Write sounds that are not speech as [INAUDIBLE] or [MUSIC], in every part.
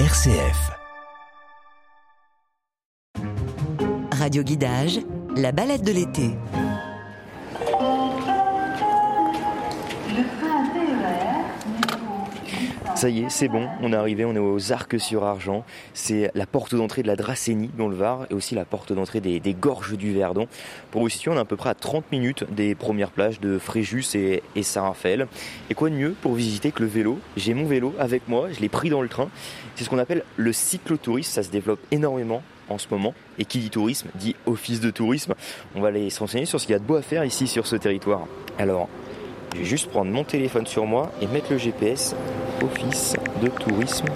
RCF. Radio Guidage, la balade de l'été. Ça y est, c'est bon, on est arrivé, on est aux Arcs-sur-Argent. C'est la porte d'entrée de la Dracénie dans le Var et aussi la porte d'entrée des, Gorges du Verdon. Pour vous situer, on est à peu près à 30 minutes des premières plages de Fréjus et, et Saint-Raphaël. Et quoi de mieux pour visiter que le vélo? J'ai mon vélo avec moi, je l'ai pris dans le train. C'est ce qu'on appelle le cyclotourisme, ça se développe énormément en ce moment. Et qui dit tourisme dit office de tourisme. On va aller se renseigner sur ce qu'il y a de beau à faire ici sur ce territoire. Alors, je vais juste prendre mon téléphone sur moi et mettre le GPS Office de tourisme.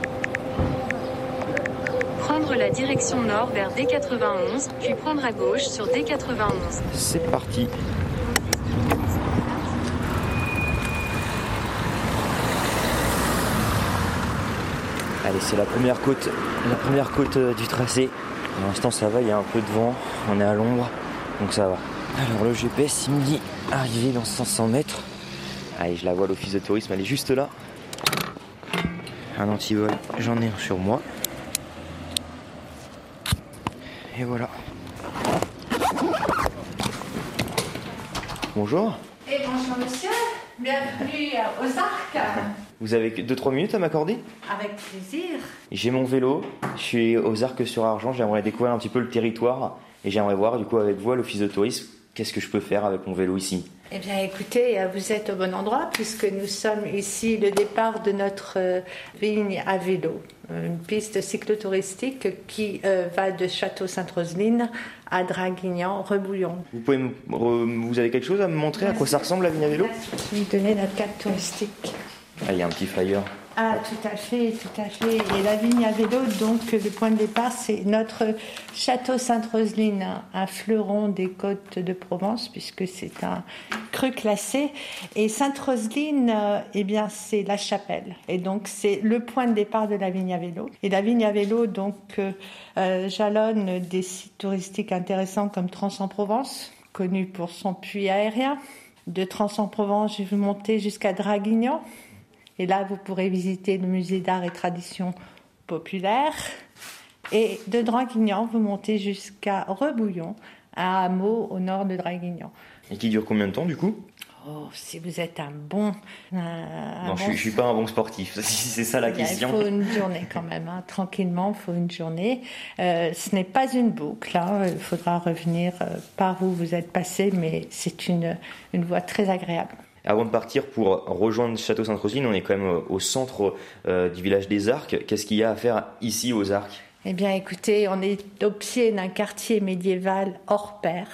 Prendre la direction nord vers D91, puis prendre à gauche sur D91. C'est parti. Allez, c'est la première côte, la première côte euh, du tracé. Pour l'instant, ça va, il y a un peu de vent, on est à l'ombre, donc ça va. Alors, le GPS, il me dit arriver dans 500 mètres. Allez, je la vois, l'office de tourisme, elle est juste là. Un antivol, j'en ai un sur moi. Et voilà. Bonjour. Et bonjour monsieur, bienvenue aux Arcs. Vous avez 2-3 minutes à m'accorder? Avec plaisir. J'ai mon vélo, je suis aux Arcs sur Argent, j'aimerais découvrir un petit peu le territoire et j'aimerais voir du coup avec vous à l'office de tourisme qu'est-ce que je peux faire avec mon vélo ici? Eh bien écoutez, vous êtes au bon endroit puisque nous sommes ici le départ de notre euh, vigne à vélo, une piste cyclotouristique qui euh, va de Château-Sainte-Roseline à Draguignan, Rebouillon. Vous, pouvez vous avez quelque chose à me montrer? À quoi ça ressemble la vigne à vélo? Je vais vous donner notre carte touristique. Ah, il y a un petit flyer. Ah, tout à fait, tout à fait. Et la vigne à vélo, donc le point de départ, c'est notre château Sainte-Roseline, un fleuron des côtes de Provence, puisque c'est un cru classé. Et Sainte-Roseline, eh bien, c'est la chapelle. Et donc, c'est le point de départ de la vigne à vélo. Et la vigne à vélo, donc, euh, jalonne des sites touristiques intéressants comme Trans-en-Provence, connu pour son puits aérien. De Trans-en-Provence, vous monter jusqu'à Draguignan. Et là, vous pourrez visiter le musée d'art et tradition populaire. Et de Draguignan, vous montez jusqu'à Rebouillon, un hameau au nord de Draguignan. Et qui dure combien de temps du coup? Oh, si vous êtes un bon. un- Non, je, bon suis- je suis pas un bon sportif, [LAUGHS] si c'est ça la question. Il faut une journée quand même, hein. tranquillement, il faut une journée. Euh, ce n'est pas une boucle, hein. il faudra revenir euh, par où vous êtes passé, mais c'est une, une voie très agréable. Avant de partir pour rejoindre Château Sainte-Rosine, on est quand même au centre euh, du village des Arcs. Qu'est-ce qu'il y a à faire ici aux Arcs? Eh bien, écoutez, on est au pied d'un quartier médiéval hors pair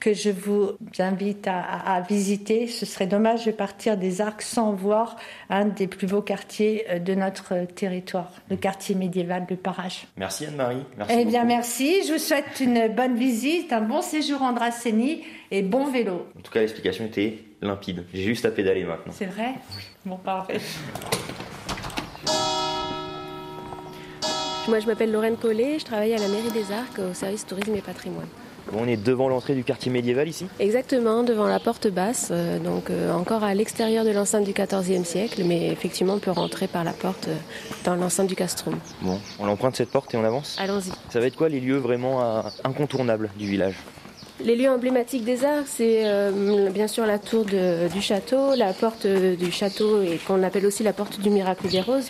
que je vous invite à, à- à visiter. Ce serait dommage de partir des Arcs sans voir un des plus beaux quartiers euh, de notre territoire, le quartier médiéval de Parage. Merci Anne-Marie. Merci Eh bien, beaucoup. merci. Je vous souhaite une bonne visite, un bon séjour en Dracénie et bon vélo. En tout cas, l'explication était limpide. J'ai juste à pédaler maintenant. C'est vrai Bon, parfait. Moi, je m'appelle Lorraine Collet, je travaille à la mairie des Arcs au service tourisme et patrimoine. Bon, on est devant l'entrée du quartier médiéval ici? Exactement, devant la porte basse, euh, donc euh, encore à l'extérieur de l'enceinte du XIVe siècle, mais effectivement, on peut rentrer par la porte euh, dans l'enceinte du castrum. Bon, on emprunte cette porte et on avance? Allons-y. Ça va être quoi les lieux vraiment euh, incontournables du village? Les lieux emblématiques des Arcs, c'est euh, bien sûr la tour de- du château, la porte euh, du château et qu'on appelle aussi la porte du miracle des roses,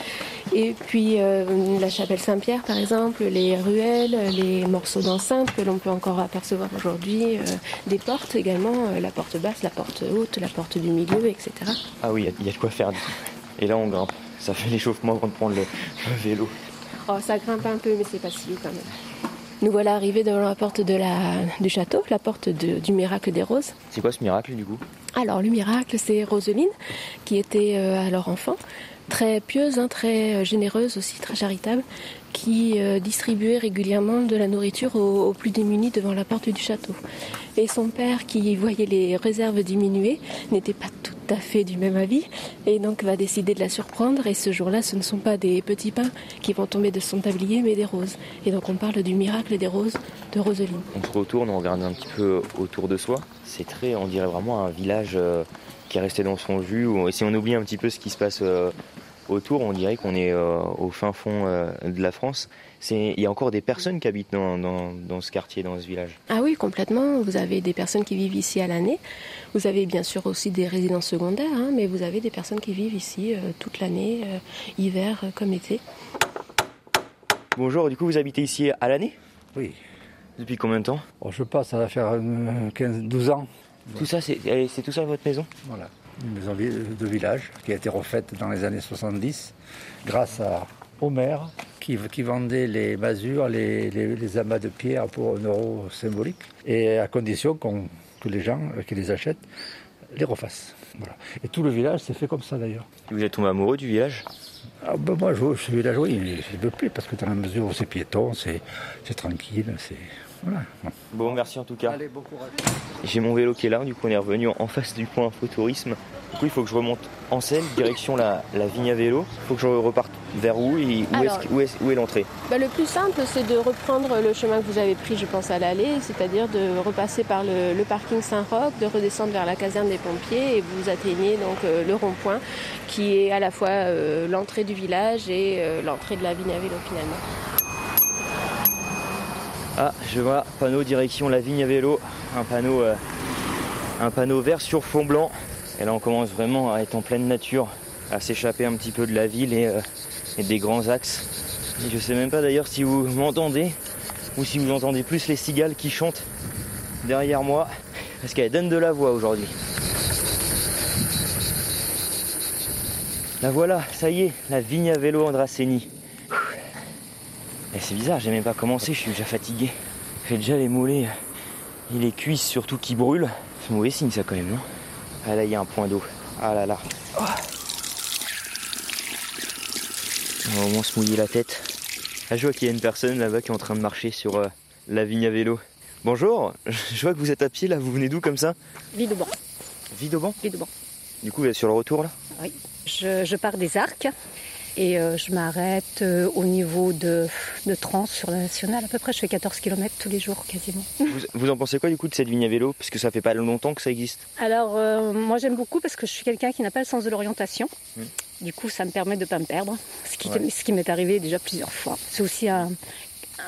et puis euh, la chapelle Saint-Pierre par exemple, les ruelles, les morceaux d'enceinte que l'on peut encore apercevoir aujourd'hui, euh, des portes également, la porte basse, la porte haute, la porte du milieu, etc. Ah oui, il y a- il y, a de quoi faire. Et là, on grimpe. Ça fait l'échauffement avant de prendre le, le vélo. Oh, ça grimpe un peu, mais c'est pas si haut quand même. Nous voilà arrivés devant la porte de la, du château, la porte de- du miracle des roses. C'est quoi ce miracle du coup? Alors, le miracle, c'est Roseline, qui était euh, alors enfant, très pieuse, hein, très euh, généreuse aussi, très charitable, qui euh, distribuait régulièrement de la nourriture aux, aux plus démunis devant la porte du château. Et son père, qui voyait les réserves diminuer, n'était pas tout à fait du même avis, et donc va décider de la surprendre. Et ce jour-là, ce ne sont pas des petits pains qui vont tomber de son tablier, mais des roses. Et donc on parle du miracle des roses de Roseline. On se retourne, on regarde un petit peu autour de soi. C'est très, on dirait vraiment un village euh, qui est resté dans son jus. Et si on oublie un petit peu ce qui se passe euh, autour, on dirait qu'on est euh, au fin fond de la France. Il y a encore des personnes qui habitent dans, dans- dans ce quartier, dans ce village. Ah oui, complètement. Vous avez des personnes qui vivent ici à l'année. Vous avez bien sûr aussi des résidences secondaires, hein, mais vous avez des personnes qui vivent ici euh, toute l'année, euh, hiver euh, comme été. Bonjour, du coup vous habitez ici à l'année? Oui. Depuis combien de temps? Bon, je pense, ça va faire euh, 15, 12 ans. Tout ça, c'est tout ça votre maison? Voilà. Une maison de village qui a été refaite dans les années 70 grâce à Homer qui, qui vendait les masures, les, les- les amas de pierre pour un euro symbolique et à condition qu'on- que les gens qui les achètent les refassent. Voilà. Et tout le village s'est fait comme ça d'ailleurs. Vous êtes tombé amoureux du village? Ah, ben, moi je, je suis villageois, il je me plaît parce que dans la mesure où c'est piéton, c'est c'est tranquille, c'est. Voilà. Bon. Merci en tout cas. Allez, bon courage. J'ai mon vélo qui est là, du coup on est revenu en face du point infotourisme. Du coup il faut que je remonte en selle, direction la, la vigne à vélo. Il faut que je reparte vers où et où, Alors- est, où est l'entrée Bah, le plus simple, c'est de reprendre le chemin que vous avez pris, je pense, à l'aller, c'est-à-dire de repasser par le, le parking Saint-Roch, de redescendre vers la caserne des pompiers et vous atteignez donc euh, le rond-point qui est à la fois euh, l'entrée du village et euh, l'entrée de la vigne à vélo finalement. Ah, je vois, panneau direction la vigne à vélo. Un panneau, euh, un panneau vert sur fond blanc. Et là on commence vraiment à être en pleine nature, à s'échapper un petit peu de la ville et, euh, et des grands axes. Et je sais même pas d'ailleurs si vous m'entendez ou si vous entendez plus les cigales qui chantent derrière moi. Parce qu'elles donnent de la voix aujourd'hui. La voilà, ça y est, la vigne à vélo Andraseni. Et c'est bizarre, j'ai même pas commencé, je suis déjà fatigué. J'ai déjà les mollets et les cuisses surtout qui brûlent. C'est mauvais signe ça quand même, non? Ah là, il y a un point d'eau. Ah là là. Oh. On va au moins se mouiller la tête. Ah, je vois qu'il y a une personne là-bas qui est en train de marcher sur euh, la vigne à vélo. Bonjour, [LAUGHS] je vois que vous êtes à pied là, vous venez d'où comme ça? Vidauban. Vidauban Vidauban. Du coup, vous êtes sur le retour là? Oui. Je, je pars des Arcs et euh, je m'arrête euh, au niveau de, de Trans sur la nationale. À peu près, je fais 14 km tous les jours quasiment. vous, vous en pensez quoi du coup de cette vigne à vélo? Parce que ça fait pas longtemps que ça existe. Alors, euh, moi j'aime beaucoup parce que je suis quelqu'un qui n'a pas le sens de l'orientation. Du coup, ça me permet de ne pas me perdre, ce qui, Ouais. ce qui m'est arrivé déjà plusieurs fois. C'est aussi un,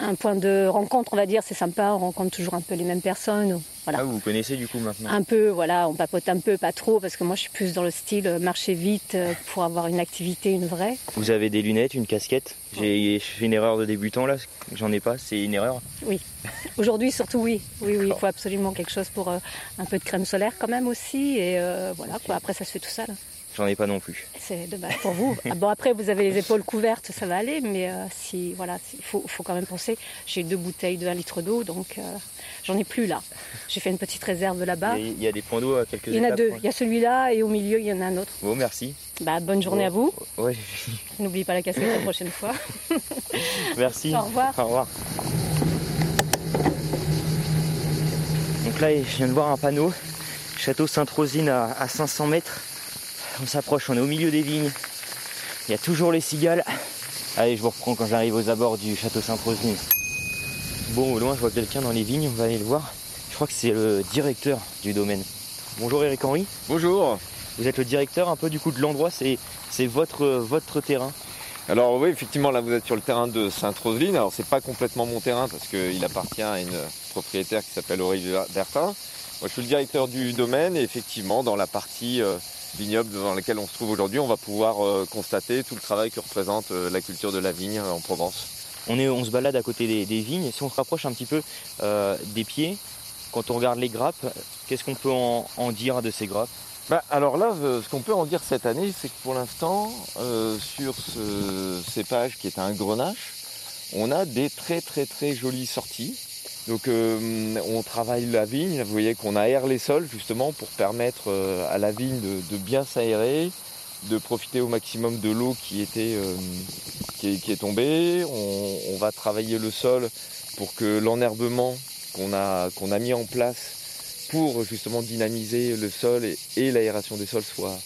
un point de rencontre, on va dire. C'est sympa, on rencontre toujours un peu les mêmes personnes. Voilà. Ah, vous vous connaissez du coup maintenant Un peu, voilà, on papote un peu, pas trop, parce que moi je suis plus dans le style euh, marcher vite euh, pour avoir une activité, une vraie. Vous avez des lunettes, une casquette? J'ai fait une erreur de débutant là, j'en ai pas, c'est une erreur. Aujourd'hui surtout oui, oui, oui, il faut absolument quelque chose pour euh, un peu de crème solaire quand même aussi, et euh, voilà quoi. Après ça se fait tout seul. J'en ai pas non plus. C'est dommage pour vous. Ah bon après vous avez les épaules couvertes, ça va aller, mais euh, si voilà, il faut, faut quand même penser. J'ai deux bouteilles de 1 litre d'eau, donc euh, j'en ai plus là. J'ai fait une petite réserve là-bas. Il y a- il y a des points d'eau à quelques Il y en a deux. Il y a celui-là et au milieu il y en a un autre. Bon, merci. Bah bonne journée à vous. Ouais, [LAUGHS] N'oubliez pas la casquette la prochaine fois. [LAUGHS] merci. Au revoir. Au revoir. Donc là, je viens de voir un panneau. Château Sainte-Rosine à, à 500 mètres. On s'approche, on est au milieu des vignes. Il y a toujours les cigales. Allez, je vous reprends quand j'arrive aux abords du château Sainte-Rosine. Bon, au loin, je vois quelqu'un dans les vignes, on va aller le voir. Je crois que c'est le directeur du domaine. Bonjour Eric Henry. Bonjour. Vous êtes le directeur un peu du coup de l'endroit, c'est c'est votre votre terrain. Alors oui, effectivement, là vous êtes sur le terrain de Sainte-Roseline. Alors c'est pas complètement mon terrain parce qu'il appartient à une propriétaire qui s'appelle Aurélie Bertin. Moi je suis le directeur du domaine et effectivement dans la partie euh, vignoble dans laquelle on se trouve aujourd'hui, on va pouvoir euh, constater tout le travail que représente euh, la culture de la vigne euh, en Provence. On est on se balade à côté des, des vignes si on se rapproche un petit peu euh, des pieds, quand on regarde les grappes, qu'est-ce qu'on peut en, en dire de ces grappes? Bah, alors là, ce qu'on peut en dire cette année, c'est que pour l'instant, euh, sur ce cépage qui est un grenache, on a des très très très jolies sorties. Donc euh, on travaille la vigne, vous voyez qu'on aère les sols justement pour permettre euh, à la vigne de, de bien s'aérer, de profiter au maximum de l'eau qui était euh, qui, est, qui est tombée. On, on va travailler le sol pour que l'enherbement qu'on a, qu'on a mis en place pour justement dynamiser le sol et, et l'aération des sols soit,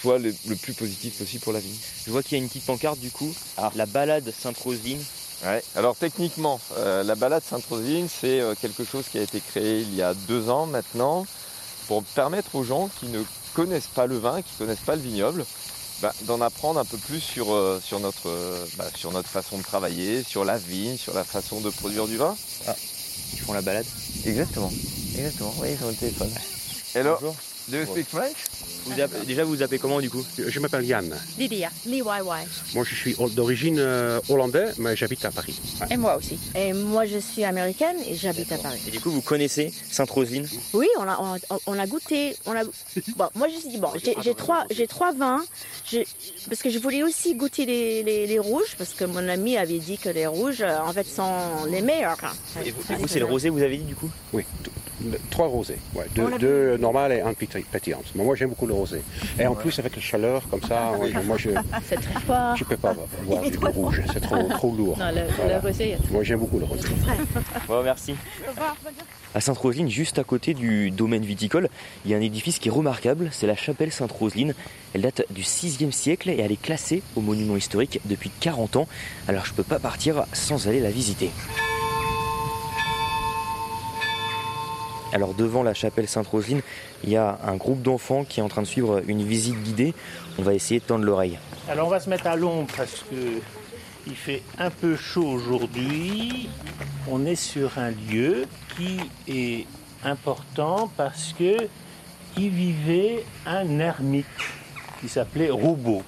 soit le, le plus positif possible pour la vigne. Je vois qu'il y a une petite pancarte du coup, Ah. la balade Sainte-Rosine. Ouais. Alors techniquement, euh, la balade Sainte-Rosine, c'est euh, quelque chose qui a été créé il y a deux ans maintenant pour permettre aux gens qui ne connaissent pas le vin, qui ne connaissent pas le vignoble, bah, d'en apprendre un peu plus sur, euh, sur, notre, bah, sur notre façon de travailler, sur la vigne, sur la façon de produire du vin. Ils font la balade. Exactement. Exactement. Oui, ils sont au téléphone. Hello. Bonjour. Do you speak French Vous appelez- déjà, vous vous appelez comment du coup Je m'appelle Yann. Lydia, L-Y-Y. Moi, je suis d'origine euh, hollandais, mais j'habite à Paris. Ouais. Et moi aussi. Et moi, je suis américaine et j'habite à Paris. Et du coup, vous connaissez Sainte-Roseline Oui, on a, on a, on a goûté. On a... Bon, moi, je suis bon, j'ai trois, j'ai trois vins. Parce que je voulais aussi goûter les, les, les rouges, parce que mon ami avait dit que les rouges, euh, en fait, sont les meilleurs. Et vous, et vous, c'est le rosé, vous avez dit du coup? Oui, trois rosés. Ouais, deux, normales et un petit pétillant. Mais moi, j'aime beaucoup le rosé. Et en plus, avec la chaleur, comme ça, ouais, moi, je C'est très fort. ne peux pas boire du rouge. C'est trop, trop lourd. Non, le, Voilà. le rosé, Moi, j'aime beaucoup le rosé. Bon, merci. À Sainte-Roseline, juste à côté du domaine viticole, il y a un édifice qui est remarquable, c'est la chapelle Sainte-Roseline. Elle date du 6e siècle et elle est classée au monument historique depuis 40 ans. Alors je peux pas partir sans aller la visiter. Alors devant la chapelle Sainte-Roseline, il y a un groupe d'enfants qui est en train de suivre une visite guidée. On va essayer de tendre l'oreille. Alors on va se mettre à l'ombre parce que il fait un peu chaud aujourd'hui. On est sur un lieu qui est important parce que y vivait un ermite qui s'appelait Roubaud.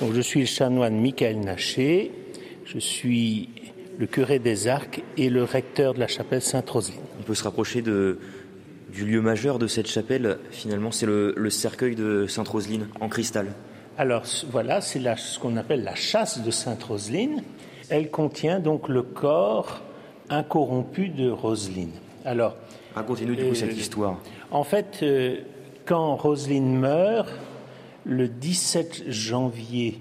Donc je suis le chanoine Michael Naché, je suis le curé des Arcs et le recteur de la chapelle Sainte-Roseline. On peut se rapprocher de, du lieu majeur de cette chapelle, finalement, c'est le, le cercueil de Sainte-Roseline en cristal. Alors voilà, c'est la- ce qu'on appelle la chasse de Sainte-Roseline. Elle contient donc le corps incorrompu de Roseline. Alors, Racontez-nous du coup Euh, cette histoire. en fait, euh, quand Roseline meurt, le 17 janvier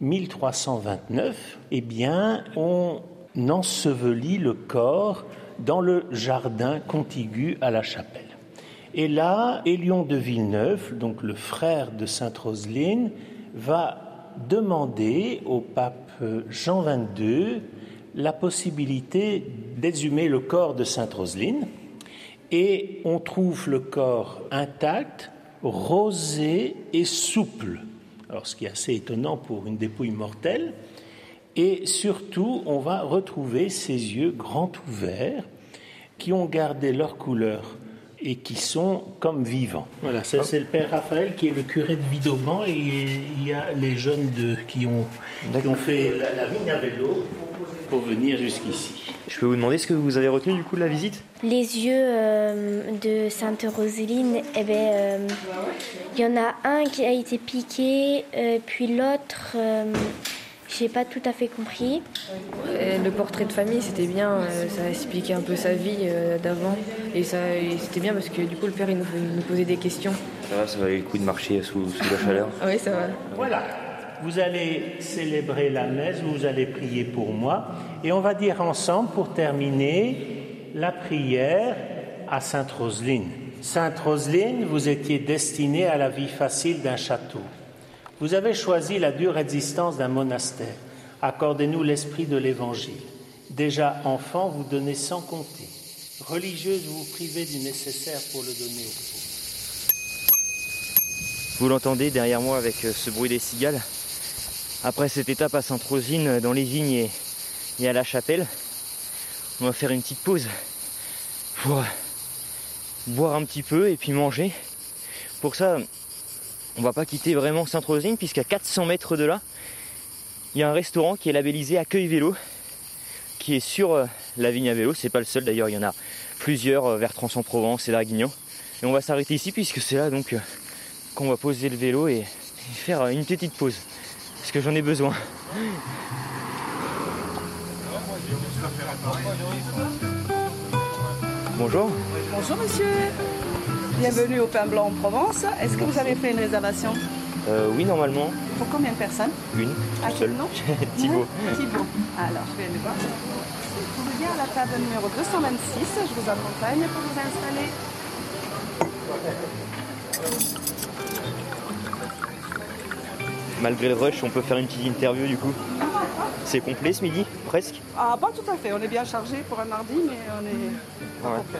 1329, eh bien, on ensevelit le corps dans le jardin contigu à la chapelle. Et là, Élion de Villeneuve, donc le frère de Sainte Roseline, va demander au pape Jean XXII la possibilité d'exhumer le corps de Sainte Roseline et on trouve le corps intact, rosé et souple. Alors, ce qui est assez étonnant pour une dépouille mortelle. Et surtout, on va retrouver ses yeux grands ouverts qui ont gardé leur couleur et qui sont comme vivants. Voilà, ça c'est le père Raphaël qui est le curé de Vidauban et il y a les jeunes de, qui, ont, qui ont fait la, la vigne à vélo pour venir jusqu'ici. Je peux vous demander ce que vous avez retenu du coup de la visite? Les yeux euh, de Sainte Roseline, eh ben, euh, il y en a un qui a été piqué, euh, puis l'autre, euh, j'ai pas tout à fait compris. Et le portrait de famille, c'était bien, euh, ça expliquait un peu sa vie euh, d'avant. Et, ça, et c'était bien parce que du coup, le père, il nous, il nous posait des questions. Ça va, ça valait le coup de marcher sous, sous la chaleur. [LAUGHS] Oui, ça va. Voilà. Vous allez célébrer la messe, vous allez prier pour moi, et on va dire ensemble, pour terminer, la prière à Sainte Roseline. Sainte Roseline, vous étiez destinée à la vie facile d'un château. Vous avez choisi la dure existence d'un monastère. Accordez-nous l'esprit de l'Évangile. Déjà enfant, vous donnez sans compter. Religieuse, vous vous privez du nécessaire pour le donner aux pauvres. Vous l'entendez derrière moi avec euh, ce bruit des cigales? Après cette étape à Sainte-Rosine, euh, dans les vignes et, à la chapelle, on va faire une petite pause pour euh, boire un petit peu et puis manger. Pour ça, on va pas quitter vraiment Sainte-Rosine puisqu'à 400 mètres de là, il y a un restaurant qui est labellisé Accueil Vélo, qui est sur euh, la vigne à vélo. C'est pas le seul d'ailleurs, il y en a plusieurs euh, vers Trans-en-Provence et Draguignan. Et on va s'arrêter ici puisque c'est là donc euh, qu'on va poser le vélo et, faire une petite pause. Parce que j'en ai besoin. Bonjour. Bonjour monsieur, bienvenue au Pain Blanc en Provence. Est-ce que vous avez fait une réservation Euh, oui, normalement, Pour combien de personnes une. À quel nom Thibaut. [LAUGHS] Thibaut. Alors, je vais aller voir. Vous venez à la table numéro 226, je vous accompagne pour vous installer. Malgré le rush, on peut faire une petite interview du coup. C'est complet ce midi, presque Ah, pas tout à fait. On est bien chargé pour un mardi, mais on est pas complet.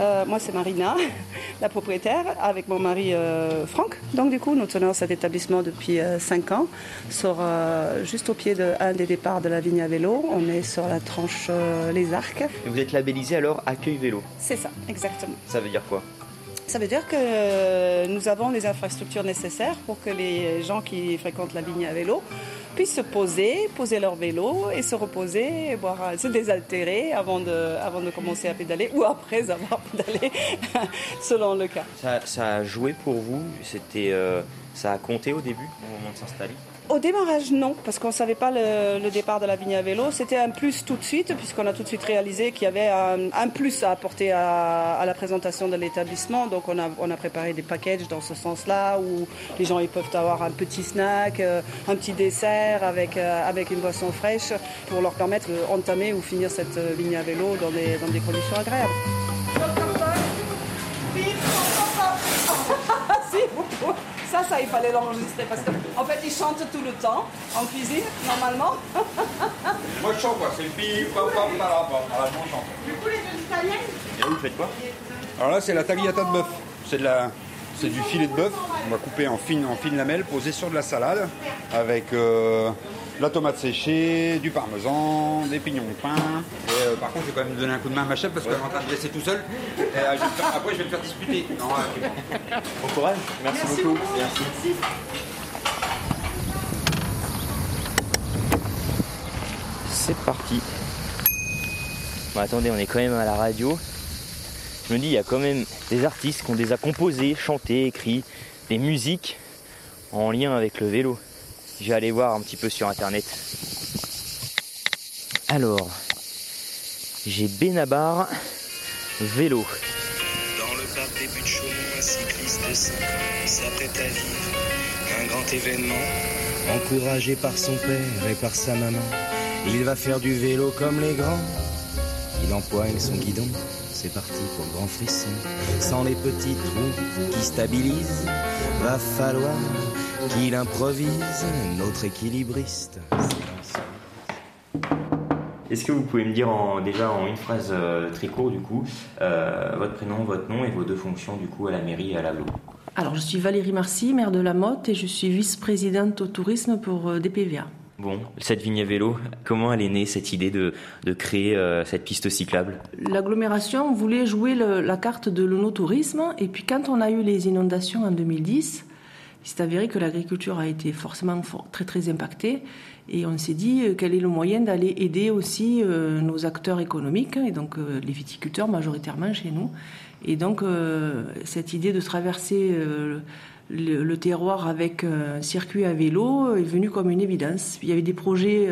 Euh, moi, c'est Marina, [LAUGHS] la propriétaire, avec mon mari euh, Franck. Donc, du coup, nous tenons cet établissement depuis 5 ans, sur, euh, juste au pied de un des départs de la vigne à vélo. On est sur la tranche euh, Les Arcs. Et vous êtes labellisé alors Accueil Vélo. C'est ça, exactement. Ça veut dire quoi? Ça veut dire que nous avons les infrastructures nécessaires pour que les gens qui fréquentent la vigne à vélo puissent se poser, poser leur vélo et se reposer, et boire, se désaltérer avant de, avant de commencer à pédaler ou après avoir [LAUGHS] pédalé, selon le cas. ça, ça a joué pour vous? C'était, euh, Ça a compté au début, au moment de s'installer Au démarrage, non, parce qu'on ne savait pas le, départ de la vigne à vélo. C'était un plus tout de suite, puisqu'on a tout de suite réalisé qu'il y avait un, plus à apporter à, la présentation de l'établissement. Donc on a, on a préparé des packages dans ce sens-là, où les gens ils peuvent avoir un petit snack, euh, un petit dessert avec, euh, avec une boisson fraîche, pour leur permettre d'entamer ou finir cette vigne à vélo dans des, dans des conditions agréables. Ça, il fallait l'enregistrer parce qu'en fait, ils chantent tout le temps en cuisine, normalement. [LAUGHS] Moi je chante quoi, c'est le pi, pam, pam, pam, pam. Alors moi je chante. Du coup, les deux italiennes Et vous faites quoi? Alors là c'est la tagliata de bœuf. C'est de la. C'est du filet de bœuf, on va couper en fines, en fines lamelles, poser sur de la salade, avec euh, de la tomate séchée, du parmesan, des pignons de pain. Et, euh, contre, je vais quand même donner un coup de main à ma chef parce qu'elle est en train de laisser tout seul. Et, euh, je vais me faire- après, je vais me faire disputer. Non, Bon courage, merci, Merci beaucoup. beaucoup. Merci. C'est parti. Bon, attendez, on est quand même à la radio. Je me dis, il y a quand même des artistes qui ont déjà composé, chanté, écrit des musiques en lien avec le vélo. Je vais aller voir un petit peu sur internet. Alors, j'ai Benabar vélo. Dans le parc des buts de Chaumont, un cycliste de 5 ans s'apprête à vivre un grand événement. Encouragé par son père et par sa maman, il va faire du vélo comme les grands. Il empoigne son guidon, c'est parti pour grand frisson. Sans les petits trous qui stabilisent, va falloir qu'il improvise notre équilibriste. Est-ce que vous pouvez me dire en- déjà en une phrase euh, très courte du coup euh, votre prénom, votre nom et vos deux fonctions du coup à la mairie et à l'aglo Alors, je suis Valérie Marcy, maire de La Motte, et je suis vice-présidente au tourisme pour euh, DPVA. Bon, cette vigne à vélo, comment elle est née cette idée de, de créer euh, cette piste cyclable? L'agglomération voulait jouer le- la carte de l'onotourisme, et puis quand on a eu les inondations en 2010, il s'est avéré que l'agriculture a été forcément for- très très impactée, et on s'est dit euh, quel est le moyen d'aller aider aussi euh, nos acteurs économiques, et donc euh, les viticulteurs majoritairement chez nous. Et donc cette idée de traverser le, terroir avec un circuit à vélo est venue comme une évidence. Il y avait des projets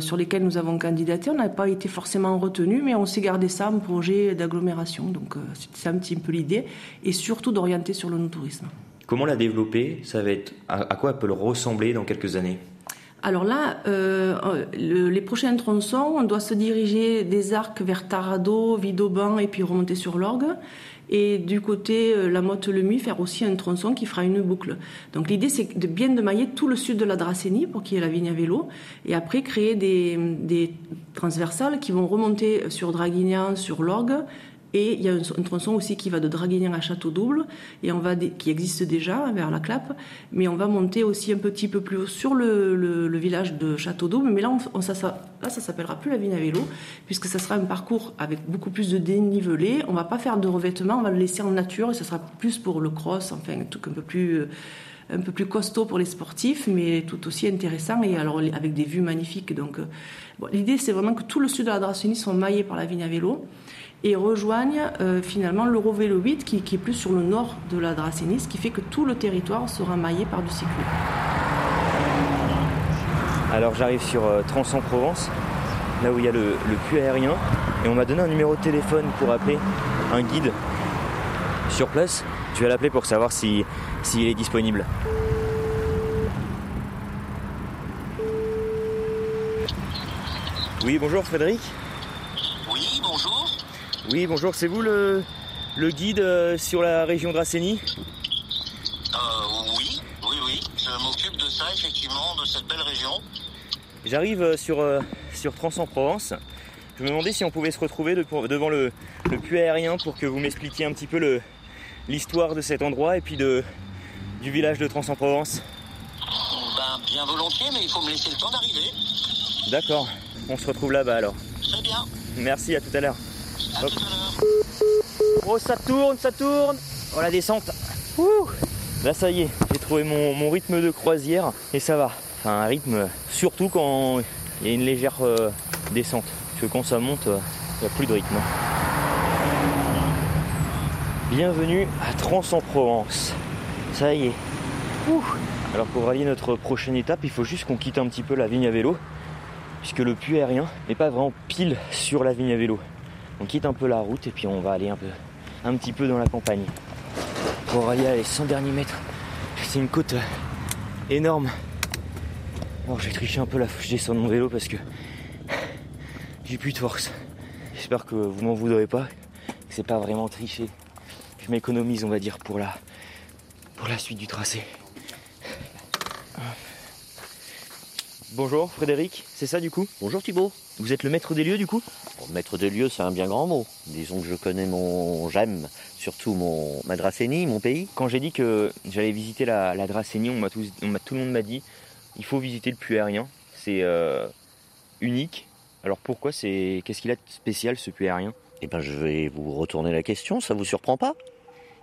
sur lesquels nous avons candidaté, on n'a pas été forcément retenus, mais on s'est gardé ça en projet d'agglomération. Donc c'était ça un petit peu l'idée, et surtout d'orienter sur le no-tourisme. Comment la développer Ça va être à, quoi elle peut le ressembler dans quelques années Alors là, euh, le- les prochains tronçons, on doit se diriger des arcs vers Tarado, Vidauban et puis remonter sur l'Orgue. Et du côté euh, la Motte-le-Mui, faire aussi un tronçon qui fera une boucle. Donc l'idée, c'est de bien de mailler tout le sud de la Dracénie pour qu'il y ait la vigne à vélo. Et après, créer des, des transversales qui vont remonter sur Draguignan, sur l'Orgue. Et il y a un, un tronçon aussi qui va de Draguignan à Château-Double, et qui existe déjà vers la Clappe, mais on va monter aussi un petit peu plus haut sur le, village de Château-Double. Mais là, ça, ça, s'appellera plus la vigne à vélo, puisque ça sera un parcours avec beaucoup plus de dénivelé. On va pas faire de revêtement, on va le laisser en nature, et ça sera plus pour le cross, enfin un truc un peu plus euh, costaud pour les sportifs, mais tout aussi intéressant et alors avec des vues magnifiques. Donc, euh, l'idée c'est vraiment que tout le sud de la Dracénie soit maillé par la vigne à vélo et rejoignent euh, finalement l'Eurovélo 8 qui, est plus sur le nord de la Dracénie, ce qui fait que tout le territoire sera maillé par du cyclo. Alors j'arrive sur euh, Trans-en-Provence, là où il y a le, puits aérien, et on m'a donné un numéro de téléphone pour appeler un guide sur place. Je vais l'appeler pour savoir si s'il est disponible. Oui, bonjour Frédéric. Oui, bonjour. C'est vous le, le guide euh, sur la région Dracénie Euh, oui, oui, oui. Je m'occupe de ça, effectivement, de cette belle région. J'arrive sur, euh, sur Trans-en-Provence. Je me demandais si on pouvait se retrouver de- pour- devant le, le puits aérien pour que vous m'expliquiez un petit peu le- l'histoire de cet endroit et puis de, du village de Trans-en-Provence. Ben, bien volontiers, mais il faut me laisser le temps d'arriver. D'accord, on se retrouve là-bas alors. Très bien. Merci, à tout à l'heure. Oh, ça tourne, ça tourne Oh, la descente Là, ça y est, j'ai trouvé mon, rythme de croisière et ça va. Enfin, un rythme, surtout quand il y a une légère euh, descente. Parce que quand ça monte, euh, il n'y a plus de rythme. Bienvenue à Trans-en-Provence. Ça y est. Alors pour rallier notre prochaine étape, il faut juste qu'on quitte un petit peu la vigne à vélo, puisque le puits aérien n'est pas vraiment pile sur la vigne à vélo. On quitte un peu la route et puis on va aller un peu, un petit peu dans la campagne. Pour rallier les 100 derniers mètres, c'est une côte euh, énorme. Bon, je vais tricher un peu que je descende mon vélo parce que j'ai plus de force. J'espère que vous m'en voudrez pas, c'est pas vraiment triché. Je m'économise, on va dire, pour la, pour la suite du tracé. Bonjour Frédéric, c'est ça du coup? Bonjour Thibault. Vous êtes le maître des lieux du coup? Bon, maître des lieux, c'est un bien grand mot. Disons que je connais mon. J'aime surtout mon ma Dracénie, mon pays. Quand j'ai dit que j'allais visiter la, la Dracénie, on m'a tout le monde m'a dit il faut visiter le puits aérien. C'est euh, unique. Alors pourquoi c'est Qu'est-ce qu'il a de spécial ce puits aérien? Eh ben, je vais vous retourner la question. Ça vous surprend pas?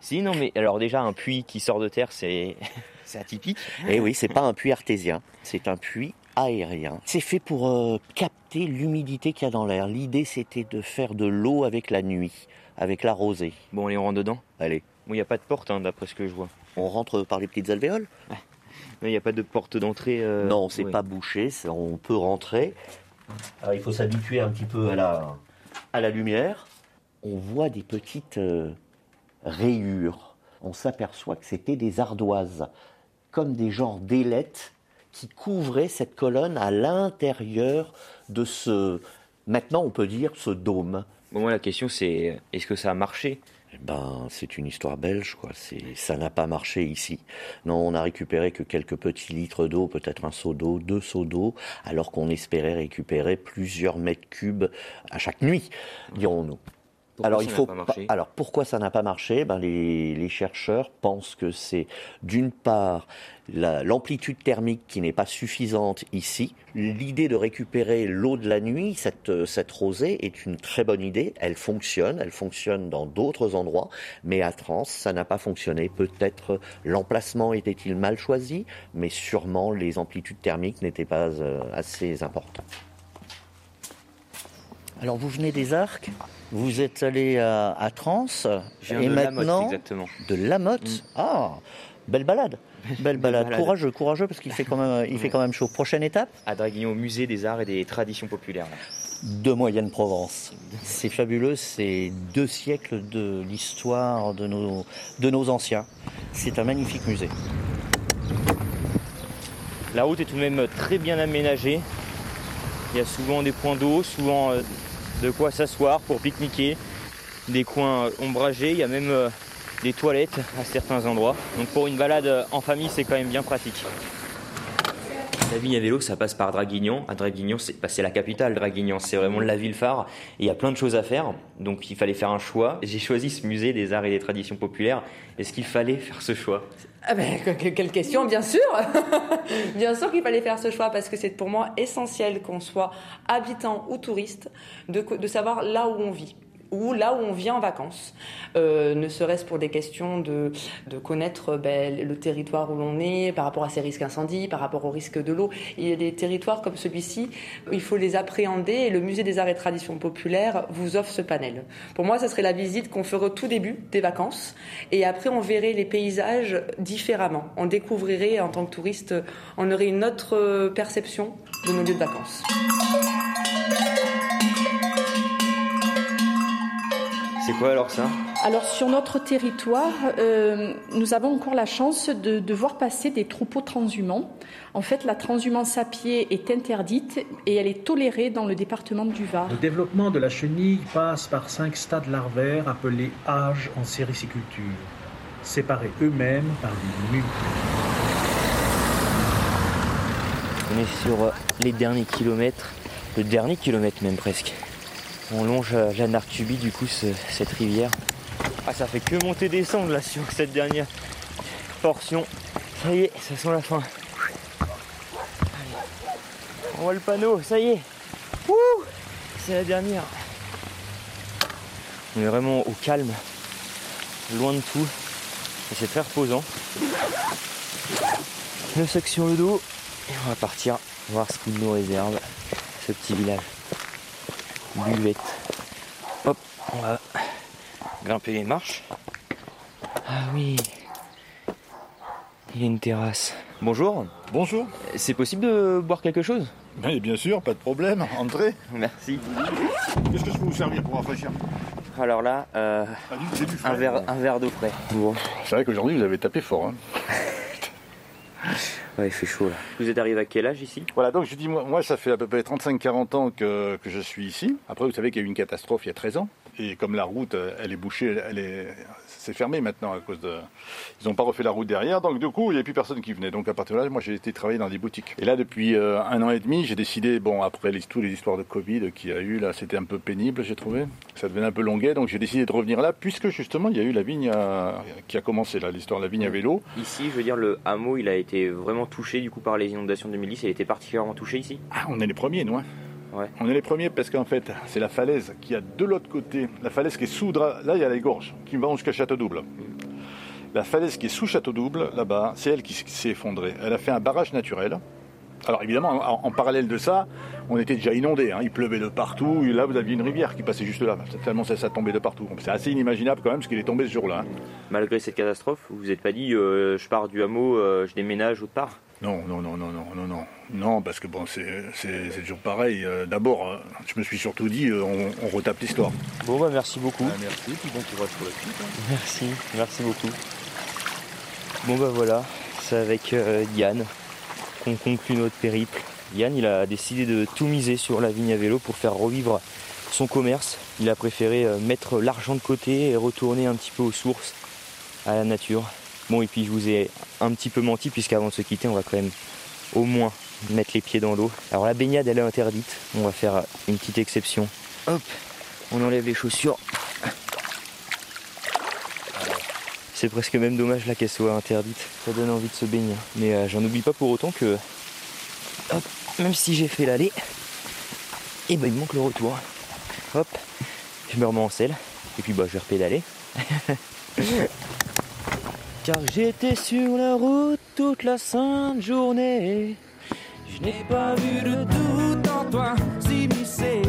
Si, non, mais alors déjà un puits qui sort de terre, c'est [LAUGHS] c'est atypique. Eh oui, c'est pas un puits artésien, c'est un puits aérien. C'est fait pour euh, capter l'humidité qu'il y a dans l'air. L'idée, c'était de faire de l'eau avec la nuit, avec la rosée. Bon, allez, on rentre dedans? Allez. Bon, il n'y a pas de porte, hein, d'après ce que je vois. On rentre par les petites alvéoles? [LAUGHS] Il n'y a pas de porte d'entrée. euh, Non, c'est ouais. pas bouché, on peut rentrer. Alors, il faut s'habituer un petit peu à la, à la lumière. On voit des petites euh, rayures. On s'aperçoit que c'était des ardoises, comme des genres d'ailettes qui couvraient cette colonne à l'intérieur de ce, maintenant on peut dire, ce dôme. Bon, moi, la question c'est est-ce que ça a marché? Eh ben, c'est une histoire belge, quoi. Ça n'a pas marché ici. Non, on a récupéré que quelques petits litres d'eau, peut-être un seau d'eau, deux seaux d'eau, alors qu'on espérait récupérer plusieurs mètres cubes à chaque nuit, dirons-nous. Pourquoi alors il faut pas pas- marché? alors pourquoi ça n'a pas marché? Ben, les, les chercheurs pensent que c'est d'une part la- l'amplitude thermique qui n'est pas suffisante ici. L'idée de récupérer l'eau de la nuit, cette, cette rosée, est une très bonne idée. Elle fonctionne, elle fonctionne dans d'autres endroits, mais à Trans, ça n'a pas fonctionné. Peut-être l'emplacement était-il mal choisi, mais sûrement les amplitudes thermiques n'étaient pas euh, assez importantes. Alors vous venez des Arcs, vous êtes allé à, à Trans, et de maintenant exactement. de Lamotte. Ah, belle balade, belle balade, balade. courageux, courageux parce qu'il fait quand même, il fait quand même chaud. Prochaine étape, À Draguignan, au musée des arts et des traditions populaires. là. de Moyenne Provence. C'est fabuleux, c'est deux siècles de l'histoire de nos, de nos anciens. C'est un magnifique musée. La route est tout de même très bien aménagée. Il y a souvent des points d'eau, souvent euh, de quoi s'asseoir pour pique-niquer, des coins euh, ombragés, il y a même euh, des toilettes à certains endroits. Donc pour une balade euh, en famille, c'est quand même bien pratique. La vigne à vélo, ça passe par Draguignan. À Draguignan, c'est bah, c'est la capitale, Draguignan. C'est vraiment la ville phare. Et il y a plein de choses à faire. Donc il fallait faire un choix. J'ai choisi ce musée des arts et des traditions populaires. Est-ce qu'il fallait faire ce choix? Ah ben, que- que- quelle question, bien sûr [LAUGHS] Bien sûr qu'il fallait faire ce choix parce que c'est pour moi essentiel qu'on soit habitant ou touriste, de savoir là où on vit ou là où on vient en vacances, Euh, ne serait-ce pour des questions de, de connaître ben, le territoire où l'on est par rapport à ces risques incendies, par rapport aux risques de l'eau. Il y a des territoires comme celui-ci, il faut les appréhender et le musée des arts et traditions populaires vous offre ce panel. Pour moi, ce serait la visite qu'on ferait au tout début des vacances et après on verrait les paysages différemment. On découvrirait en tant que touriste, on aurait une autre euh, perception de nos lieux de vacances. C'est quoi alors ça? Alors sur notre territoire, euh, nous avons encore la chance de, de voir passer des troupeaux transhumants. En fait, la transhumance à pied est interdite et elle est tolérée dans le département du Var. Le développement de la chenille passe par cinq stades larvaires appelés âges en sériciculture, séparés eux-mêmes par des mues. On est sur les derniers kilomètres, le dernier kilomètre même presque. On longe Jeanne du coup, ce- cette rivière. Ah, ça fait que monter descendre là sur cette dernière portion. Ça y est, ça sent la fin. Allez. On voit le panneau, ça y est. C'est la dernière. On est vraiment au calme, loin de tout. Et c'est très reposant. Le sac sur le dos. Et on va partir voir ce qu'il nous réserve, ce petit village. Buvette. Hop, on va grimper les marches. Ah oui. Il y a une terrasse. Bonjour. Bonjour. C'est possible de boire quelque chose? Mais bien sûr, pas de problème. Entrez. Merci. Qu'est-ce que je peux vous servir pour rafraîchir? Alors là, euh, du frais. un verre, un verre d'eau frais. Bon. C'est vrai qu'aujourd'hui, vous avez tapé fort. hein. [LAUGHS] Ouais, il fait chaud là. Vous êtes arrivé à quel âge ici? Voilà, donc je dis, moi, moi, ça fait à peu près 35-40 ans que, que je suis ici. Après, vous savez qu'il y a eu une catastrophe il y a 13 ans. Et comme la route, euh, elle est bouchée, elle est, c'est fermé maintenant à cause de. Ils n'ont pas refait la route derrière, donc du coup, il n'y a plus personne qui venait. Donc à partir de là, moi, j'ai été travailler dans des boutiques. Et là, depuis euh, un an et demi, j'ai décidé, bon, après les, toutes les histoires de Covid qu'il y a eu, là, c'était un peu pénible, j'ai trouvé. Ça devenait un peu longuet, donc j'ai décidé de revenir là, puisque justement, il y a eu la vigne à- qui a commencé, là, l'histoire de la vigne à vélo. Ici, je veux dire, le hameau, il a été vraiment touché du coup par les inondations de 2010. Il a été particulièrement touché ici? Ah, on est les premiers, nous. hein. Ouais. On est les premiers parce qu'en fait, c'est la falaise qui a de l'autre côté, la falaise qui est sous. Là, il y a les gorges qui vont jusqu'à Château-Double. La falaise qui est sous Château-Double, là-bas, c'est elle qui, s'est effondrée. Elle a fait un barrage naturel. Alors évidemment, en, en parallèle de ça, on était déjà inondés. hein. Il pleuvait de partout. Et là, vous aviez une rivière qui passait juste là. Tellement ça, ça tombait de partout. C'est assez inimaginable quand même ce qu'il est tombé ce jour-là. hein. Malgré cette catastrophe, vous vous êtes pas dit euh, je pars du hameau, euh, je déménage autre part? Non, non, non, non, non, non, non. Non, parce que bon, c'est toujours pareil. Euh, D'abord, euh, je me suis surtout dit, euh, on, on retape l'histoire. Bon, bah merci beaucoup. merci, puis bon courage pour la suite. hein. Merci, merci beaucoup. Bon bah voilà, c'est avec euh, Yann qu'on conclut notre périple. Yann, il a décidé de tout miser sur la vigne à vélo pour faire revivre son commerce. Il a préféré euh, mettre l'argent de côté et retourner un petit peu aux sources, à la nature. Bon, et puis je vous ai un petit peu menti, puisqu'avant de se quitter, on va quand même au moins mettre les pieds dans l'eau. Alors la baignade, elle est interdite. On va faire une petite exception. Hop, on enlève les chaussures. C'est presque même dommage là qu'elle soit interdite. Ça donne envie de se baigner. Mais euh, j'en oublie pas pour autant que, hop, même si j'ai fait l'aller, et ben il me manque le retour. Hop, je me remets en selle. Et puis bah je vais repédaler. [LAUGHS] Car j'étais sur la route toute la sainte journée. Je n'ai pas vu de tout en toi s'immiscer.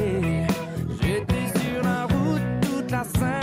J'étais sur la route toute la sainte journée.